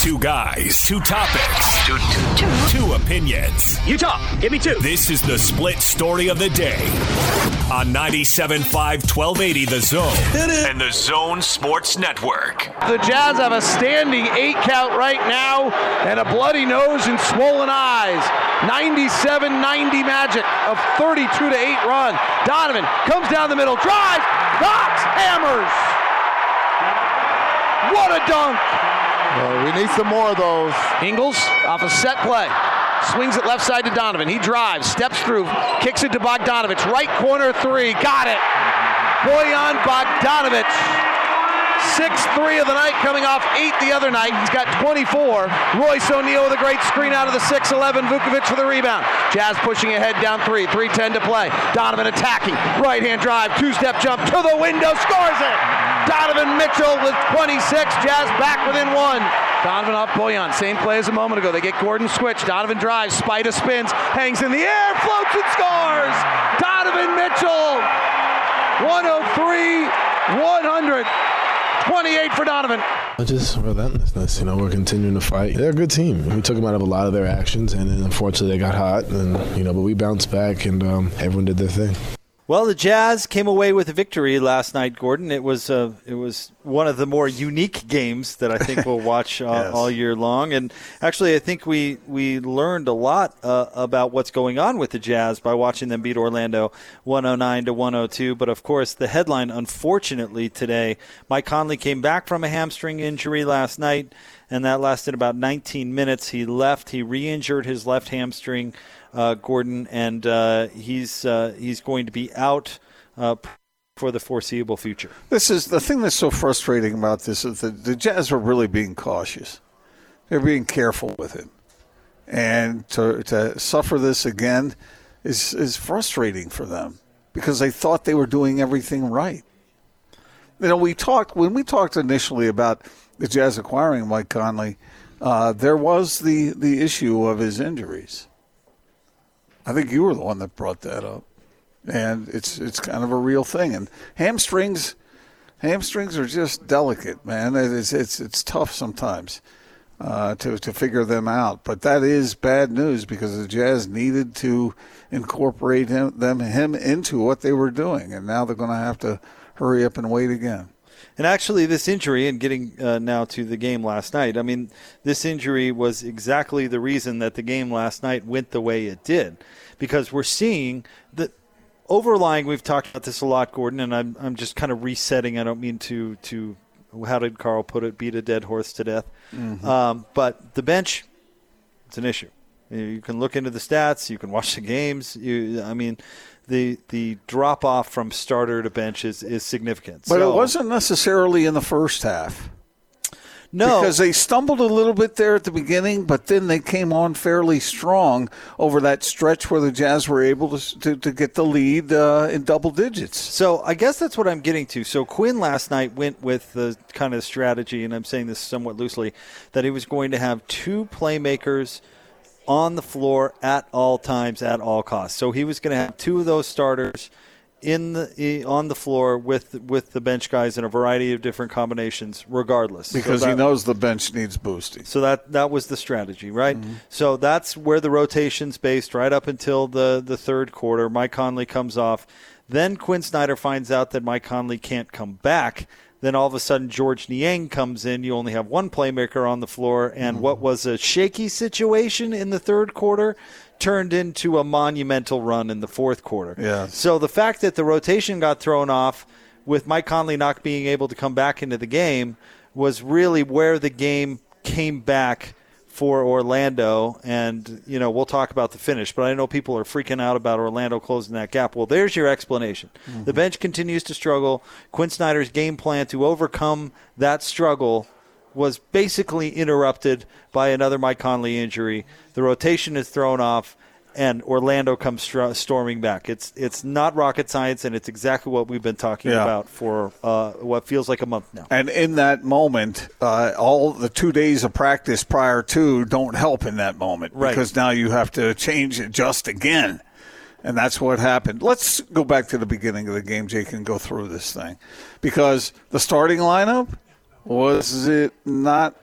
Two guys, two topics, two, two, two. two opinions. You talk. Give me two. This is the split story of the day on 97.5 1280 The Zone and The Zone Sports Network. The Jazz have a standing eight count right now and a bloody nose and swollen eyes. 97 90 magic of 32 to 8 run. Donovan comes down the middle, drives, knocks, hammers. What a dunk! We need some more of those. Ingles off a set play. Swings it left side to Donovan. He drives, steps through, kicks it to Bogdanovic. Right corner three. Got it. Bojan Bogdanovic. Six three of the night, coming off eight the other night. He's got 24. Royce O'Neale with a great screen out of the 6-11. Vucevic for the rebound. Jazz pushing ahead down three. 3-10 to play. Donovan attacking. Right hand drive. Two step jump to the window. Scores it. Donovan Mitchell with 26. Jazz back within one. Donovan off Bojan. Same play as a moment ago. They get Gordon switch. Donovan drives. Spida spins. Hangs in the air. Floats and scores. Donovan Mitchell. 103 100. 28 for Donovan. Just relentlessness, you know. We're continuing to fight. They're a good team. We took them out of a lot of their actions, and then unfortunately they got hot, and you know, but we bounced back, and um, everyone did their thing. Well, the Jazz came away with a victory last night, Gordon. It was uh, it was one of the more unique games that I think we'll watch uh, yes. all year long. And actually, I think we we learned a lot uh, about what's going on with the Jazz by watching them beat Orlando 109 to 102. But of course, the headline, unfortunately, today, Mike Conley came back from a hamstring injury last night, and that lasted about 19 minutes. He left. He re-injured his left hamstring Gordon, and uh, he's uh, he's going to be out uh, for the foreseeable future. This is the thing that's so frustrating about this is that the Jazz are really being cautious. They're being careful with him, and to to suffer this again is is frustrating for them because they thought they were doing everything right. You know, we talked when we talked initially about the Jazz acquiring Mike Conley. Uh, there was the, the issue of his injuries. I think you were the one that brought that up, and it's it's kind of a real thing. And hamstrings, hamstrings are just delicate, man. It's it's it's tough sometimes uh, to to figure them out. But that is bad news because the Jazz needed to incorporate him them him into what they were doing, and now they're going to have to hurry up and wait again. And actually, this injury, and getting uh, now to the game last night, I mean, this injury was exactly the reason that the game last night went the way it did. Because we're seeing that overlying, we've talked about this a lot, Gordon, and I'm, I'm just kind of resetting. I don't mean to, to, how did Carl put it, beat a dead horse to death. Mm-hmm. Um, but the bench, it's an issue. You can look into the stats, you can watch the games. You, I mean, the the drop off from starter to bench is, is significant. But so, it wasn't necessarily in the first half. No, because they stumbled a little bit there at the beginning, but then they came on fairly strong over that stretch where the Jazz were able to to, to get the lead uh, in double digits. So I guess that's what I'm getting to. So Quinn last night went with the kind of strategy, and I'm saying this somewhat loosely, that he was going to have two playmakers on the floor at all times, at all costs. So he was going to have two of those starters in the on the floor with with the bench guys in a variety of different combinations, regardless. Because so that, he knows the bench needs boosting. So that that was the strategy, right? Mm-hmm. So that's where the rotation's based, right up until the the third quarter. Mike Conley comes off. Then Quinn Snyder finds out that Mike Conley can't come back. Then all of a sudden, Georges Niang comes in. You only have one playmaker on the floor, and mm-hmm. what was a shaky situation in the third quarter turned into a monumental run in the fourth quarter. Yeah. So the fact that the rotation got thrown off with Mike Conley not being able to come back into the game was really where the game came back for Orlando. And, you know, we'll talk about the finish, but I know people are freaking out about Orlando closing that gap. Well, there's your explanation. Mm-hmm. The bench continues to struggle. Quinn Snyder's game plan to overcome that struggle was basically interrupted by another Mike Conley injury. The rotation is thrown off and Orlando comes storming back. It's it's not rocket science, and it's exactly what we've been talking yeah. about for uh, what feels like a month now. And in that moment, uh, all the two days of practice prior to don't help in that moment right. because now you have to change adjust again. And that's what happened. Let's go back to the beginning of the game, Jake, and go through this thing. Because the starting lineup, was it not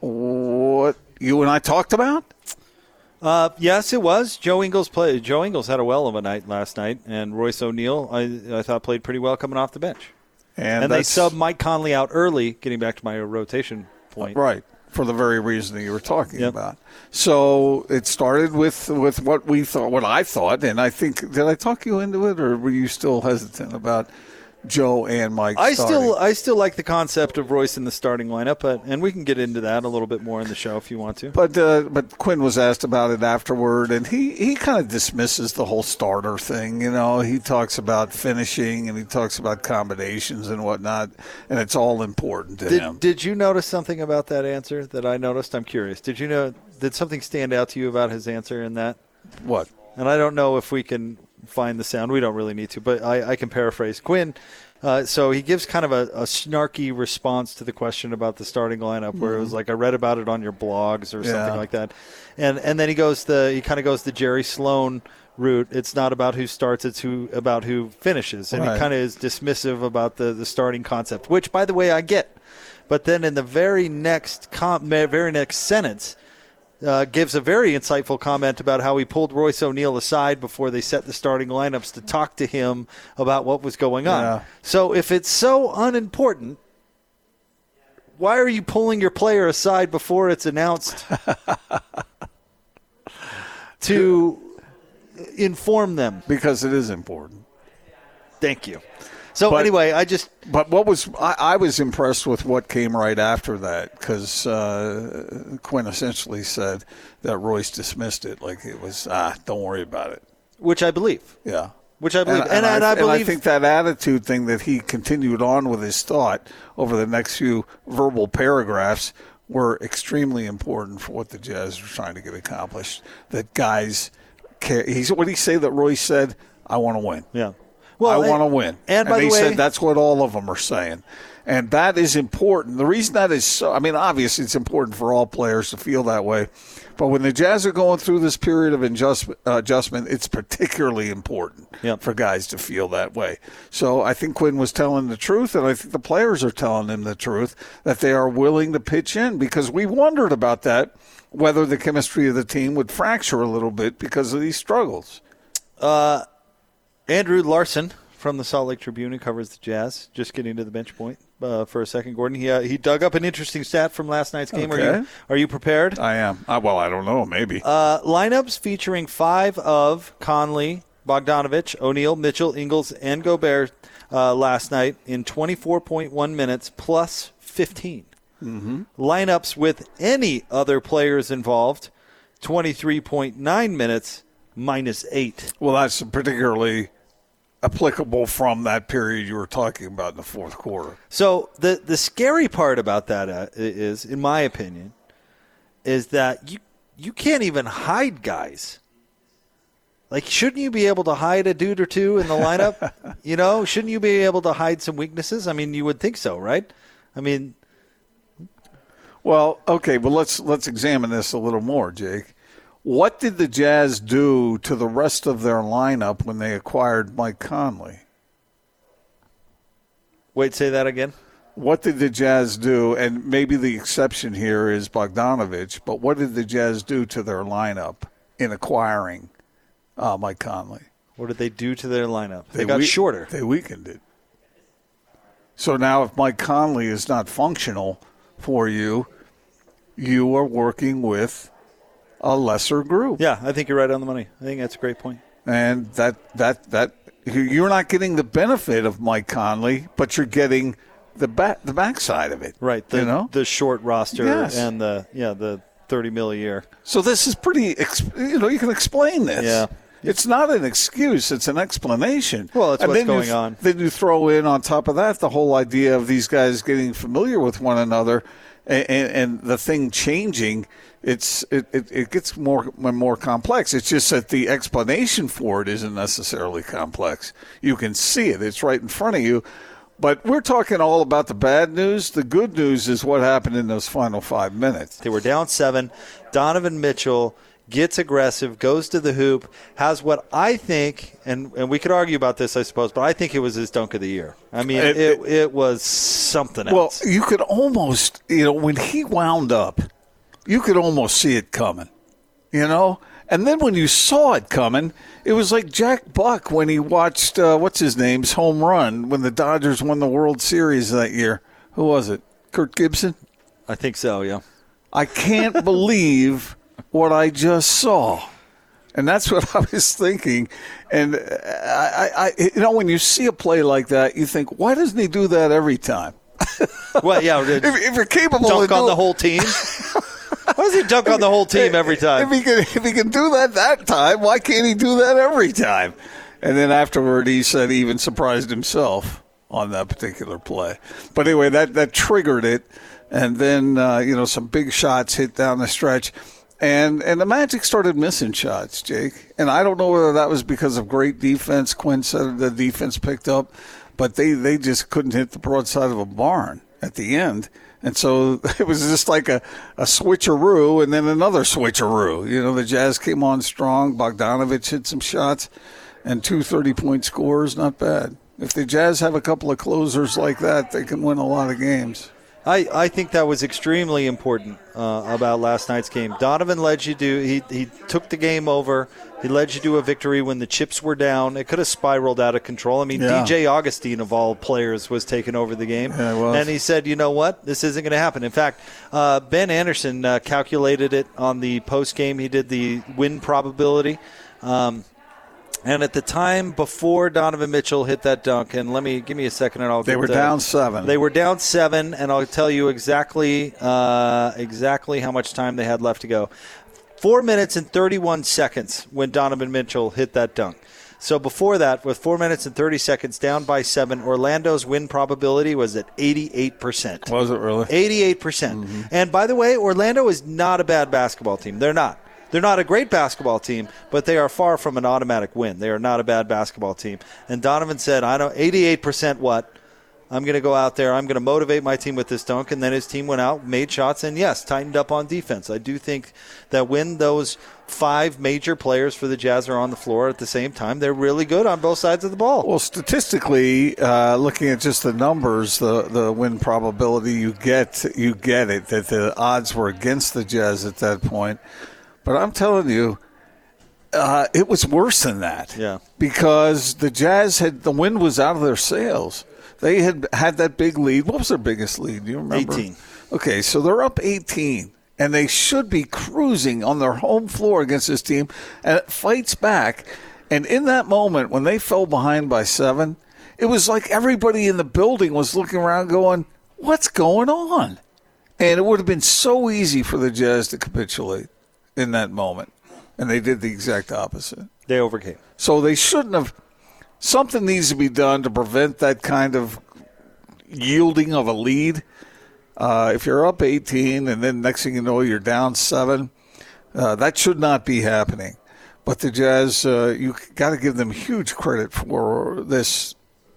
what you and I talked about? Uh, yes, it was. Joe Ingles played. Joe Ingles had a well of a night last night, and Royce O'Neale, I, I thought played pretty well coming off the bench. And, And, they that's- sub Mike Conley out early. Getting back to my rotation point, Right. For the very reason that you were talking Yep. about. So it started with with what we thought, what I thought, and I think did I talk you into it, or were you still hesitant about Joe and Mike? I starting? still I still like the concept of Royce in the starting lineup, but and we can get into that a little bit more in the show if you want to. But uh, but Quinn was asked about it afterward, and he, he kind of dismisses the whole starter thing. You know, he talks about finishing and he talks about combinations and whatnot, and it's all important to him. Did, did you notice something about that answer that I noticed? I'm curious. Did you know? Did something stand out to you about his answer in that? what? And I don't know if we can find the sound. We don't really need to, but I, I can paraphrase Quinn. Uh, so he gives kind of a, a snarky response to the question about the starting lineup, where it was like, "I read about it on your blogs" or Yeah. something like that, and and then he goes the he kind of goes the Jerry Sloan route. It's not about who starts; it's who about who finishes, and Right. he kind of is dismissive about the the starting concept, which, by the way, I get. But then in the very next com- very next sentence, uh, gives a very insightful comment about how he pulled Royce O'Neale aside before they set the starting lineups to talk to him about what was going on. Yeah. So if it's so unimportant, why are you pulling your player aside before it's announced to inform them? Because it is important. Thank you. So But- anyway, I just But what was I, I was impressed with what came right after that because uh, Quinn essentially said that Royce dismissed it like it was ah don't worry about it which I believe. yeah Which I believe. And- and I believe- I think that attitude thing that he continued on with his thought over the next few verbal paragraphs were extremely important for what the Jazz were trying to get accomplished. That guys care. He's what did he say that Royce said? I want to win. Yeah. I want to win. And, he the way, said that's what all of them are saying. And that is important. The reason that is so, I mean, obviously it's important for all players to feel that way. But when the Jazz are going through this period of adjustment, uh, adjustment it's particularly important Yep. for guys to feel that way. So I think Quinn was telling the truth, and I think the players are telling him the truth that they are willing to pitch in because we wondered about that, whether the chemistry of the team would fracture a little bit because of these struggles. Andrew Larsen from the Salt Lake Tribune who covers the Jazz. Just getting to the bench point uh, for a second, Gordon. He uh, he dug up an interesting stat from last night's game. Are you are you prepared? I am. Uh, well, I don't know. Maybe. Uh, lineups featuring five of Conley, Bogdanovic, O'Neale, Mitchell, Ingles, and Gobert uh, last night in 24.1 minutes plus 15. Mm-hmm. Lineups with any other players involved, 23.9 minutes minus eight. Well, that's particularly applicable from that period you were talking about in the fourth quarter. So the the scary part about that uh, in my opinion, is that you you can't even hide guys. Like, shouldn't you be able to hide a dude or two in the lineup? you know, shouldn't you be able to hide some weaknesses? I mean, you would think so, right? I mean, Well, okay, but let's let's examine this a little more, Jake. What did the Jazz do to the rest of their lineup when they acquired Mike Conley? wait, say that again. What did the Jazz do? And maybe the exception here is Bogdanovic, but what did the Jazz do to their lineup in acquiring uh, Mike Conley? What did they do to their lineup? They, got we- shorter. They weakened it. So now, if Mike Conley is not functional for you, you are working with a lesser group, yeah, I think you're right on the money. I think that's a great point. and that that that you're not getting the benefit of Mike Conley, but you're getting the back the backside of it, Right. The, you know, the short roster Yes. and the yeah the 30 mil a year. So this is pretty. You know, you can explain this. Yeah. It's not an excuse; it's an explanation. Well, that's And what's then you going on. Then you throw in on top of that the whole idea of these guys getting familiar with one another, and, and, the thing changing. It's it, it, it gets more and more complex. It's just that the explanation for it isn't necessarily complex. You can see it; it's right in front of you. But we're talking all about the bad news. The good news is what happened in those final five minutes. They were down seven. Donovan Mitchell gets aggressive, goes to the hoop, has what I think, and, and we could argue about this, I suppose, but I think it was his dunk of the year. I mean, it, it, it was something else. Well, you could almost, you know, when he wound up, you could almost see it coming, you know? And then when you saw it coming, it was like Jack Buck when he watched, uh, what's his name's home run when the Dodgers won the World Series that year. Who was it? Kirk Gibson? I think so, yeah. I can't believe what I just saw. And that's what I was thinking. And I, I, you know, when you see a play like that, you think, why doesn't he do that every time? well, yeah. if, if, you're capable dunk on the whole team. why does he dunk on the whole team every time? If he can, if he can do that that time, why can't he do that every time? And then afterward, he said he even surprised himself on that particular play. But anyway, that that triggered it, and then uh, you know some big shots hit down the stretch. And and the Magic started missing shots, Jake. And I don't know whether that was because of great defense. Quinn said the defense picked up, but they, they just couldn't hit the broadside of a barn at the end. And so it was just like a, a switcheroo and then another switcheroo. You know, the Jazz came on strong. Bogdanovic hit some shots and two 30 point scores. Not bad. If the Jazz have a couple of closers like that, they can win a lot of games. I, I think that was extremely important uh, about last night's game. Donovan led you to he he took the game over. He led you to a victory when the chips were down. It could have spiraled out of control. I mean, yeah. DJ Augustin of all players was taking over the game, yeah, and he said, "You know what? This isn't going to happen." In fact, uh, Ben Anderson uh, calculated it on the post game. He did the win probability. Um, and at the time before Donovan Mitchell hit that dunk, and let me give me a second, and I'll. They were the, down seven. They were down seven, and I'll tell you exactly uh, exactly how much time they had left to go. Four minutes and thirty-one seconds when Donovan Mitchell hit that dunk. So before that, with four minutes and thirty seconds down by seven, Orlando's win probability was at eighty-eight percent. Was it really? Eighty-eight percent. Mm-hmm. And by the way, Orlando is not a bad basketball team. They're not. They're not a great basketball team, but they are far from an automatic win. They are not a bad basketball team. And Donovan said, "I know 88% what." I'm going to go out there. I'm going to motivate my team with this dunk. And then his team went out, made shots, and yes, tightened up on defense. I do think that when those five major players for the Jazz are on the floor at the same time, they're really good on both sides of the ball. Well, statistically, uh, looking at just the numbers, the the win probability you get, you get it that the odds were against the Jazz at that point. But I'm telling you, uh, it was worse than that. Yeah. Because the Jazz had the wind was out of their sails. They had had that big lead. What was their biggest lead? Do you remember? 18. Okay, so they're up 18, and they should be cruising on their home floor against this team, and it fights back. And in that moment, when they fell behind by seven, it was like everybody in the building was looking around, going, "What's going on?" And it would have been so easy for the Jazz to capitulate in that moment, and they did the exact opposite. They overcame. So they shouldn't have. Something needs to be done to prevent that kind of yielding of a lead. Uh, if you're up 18 and then next thing you know you're down seven, uh, that should not be happening. But the Jazz, uh, you got to give them huge credit for this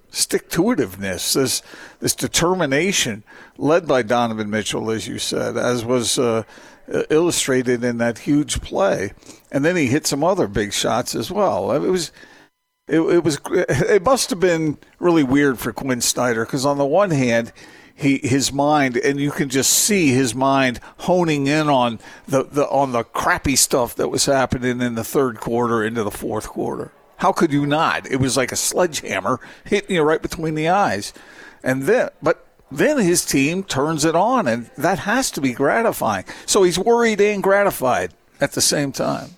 stick to itiveness, this this determination, led by Donovan Mitchell, as you said, as was uh, uh, Uh, illustrated in that huge play. And then he hit some other big shots as well. It was. It, it was. It must have been really weird for Quinn Snyder because on the one hand, he his mind and you can just see his mind honing in on the, the on the crappy stuff that was happening in the third quarter into the fourth quarter. How could you not? It was like a sledgehammer hitting you right between the eyes. And then but then his team turns it on, and that has to be gratifying. So he's worried and gratified at the same time.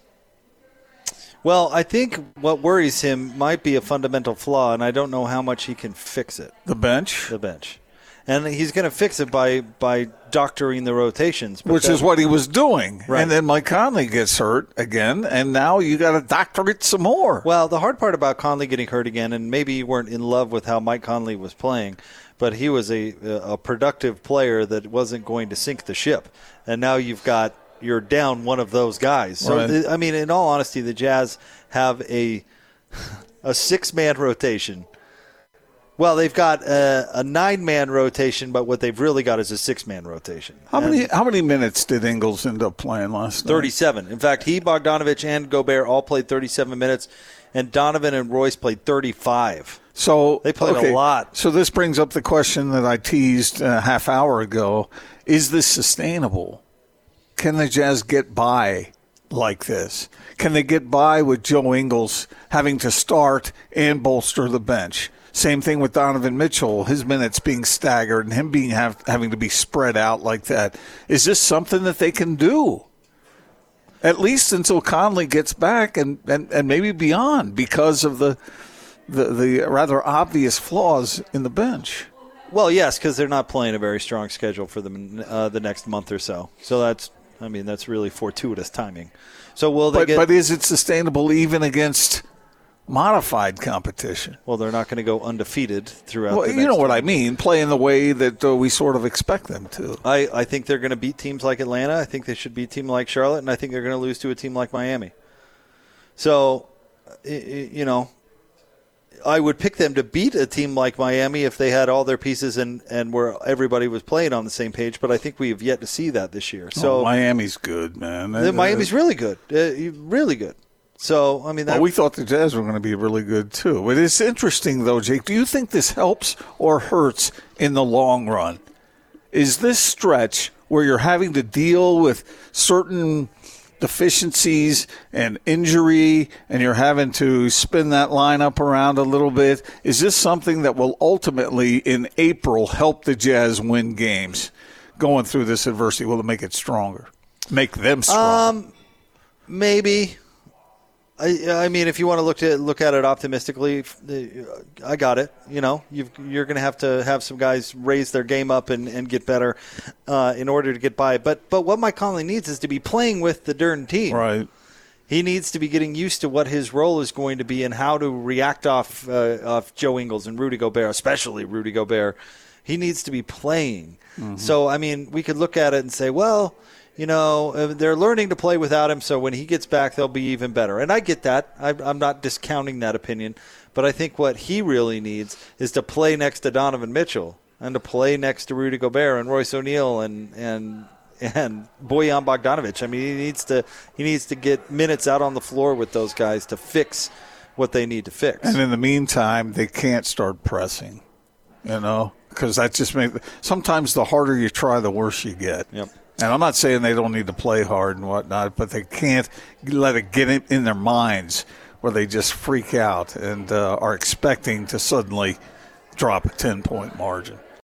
Well, I think what worries him might be a fundamental flaw, and I don't know how much he can fix it. The bench? The bench. And he's going to fix it by, by doctoring the rotations. Which is what he was doing. Right. And then Mike Conley gets hurt again, and now you got to doctor it some more. Well, the hard part about Conley getting hurt again, and maybe you weren't in love with how Mike Conley was playing – but he was a, a productive player that wasn't going to sink the ship. And now you've got you're down one of those guys. So right. the, I mean, in all honesty, the Jazz have a a six man rotation Well, they've got a, a nine-man rotation, but what they've really got is a six-man rotation. How And many how many minutes did Ingles end up playing last night? 37. In fact, he, Bogdanovic, and Gobert all played 37 minutes, and Donovan and Royce played 35. So They played a lot. So this brings up the question that I teased a half hour ago: Is this sustainable? Can the Jazz get by like this? Can they get by with Joe Ingles having to start and bolster the bench? Same thing with Donovan Mitchell, his minutes being staggered and him being have, having to be spread out like that. Is this something that they can do? At least until Conley gets back and, and, and maybe beyond because of the, the the rather obvious flaws in the bench. Well, yes, because they're not playing a very strong schedule for them uh, the next month or so. So that's, I mean, that's really fortuitous timing. So will they But get? but is it sustainable even against modified competition? well, they're not going to go undefeated throughout. Well, you know what I mean. Playing the way that uh, we sort of expect them to. I, I think they're going to beat teams like Atlanta. I think they should beat a team like Charlotte, and I think they're going to lose to a team like Miami. So, you know, I would pick them to beat a team like Miami if they had all their pieces and, and where everybody was playing on the same page. But I think we have yet to see that this year. So oh, Miami's good, man. Miami's really good, uh, really good. So I mean, that, Well, we thought the Jazz were going to be really good too. But it's interesting, though, Jake. Do you think this helps or hurts in the long run? Is this stretch where you're having to deal with certain deficiencies and injury, and you're having to spin that lineup around a little bit? Is this something that will ultimately, in April, help the Jazz win games going through this adversity? Will it make it stronger? Make them stronger? Um, maybe. I, I mean, if you want to look at look at it optimistically, I got it. You know, you've, you're going to have to have some guys raise their game up and, and get better uh, in order to get by. But but what Mike Conley needs is to be playing with the Dern team. right. He needs to be getting used to what his role is going to be and how to react off uh, off Joe Ingles and Rudy Gobert, especially Rudy Gobert. He needs to be playing. So I mean, we could look at it and say, well, you know, uh, they're learning to play without him. So when he gets back, they'll be even better. And I get that. I, I'm not discounting that opinion, but I think what he really needs is to play next to Donovan Mitchell and to play next to Rudy Gobert and Royce O'Neale and and and Bojan Bogdanovic. I mean, he needs to he needs to get minutes out on the floor with those guys to fix what they need to fix. And in the meantime, they can't start pressing, you know, because that just makes sometimes the harder you try, the worse you get. Yep. And I'm not saying they don't need to play hard and whatnot, but they can't let it get in, their minds where they just freak out and uh, are expecting to suddenly drop a 10 point margin.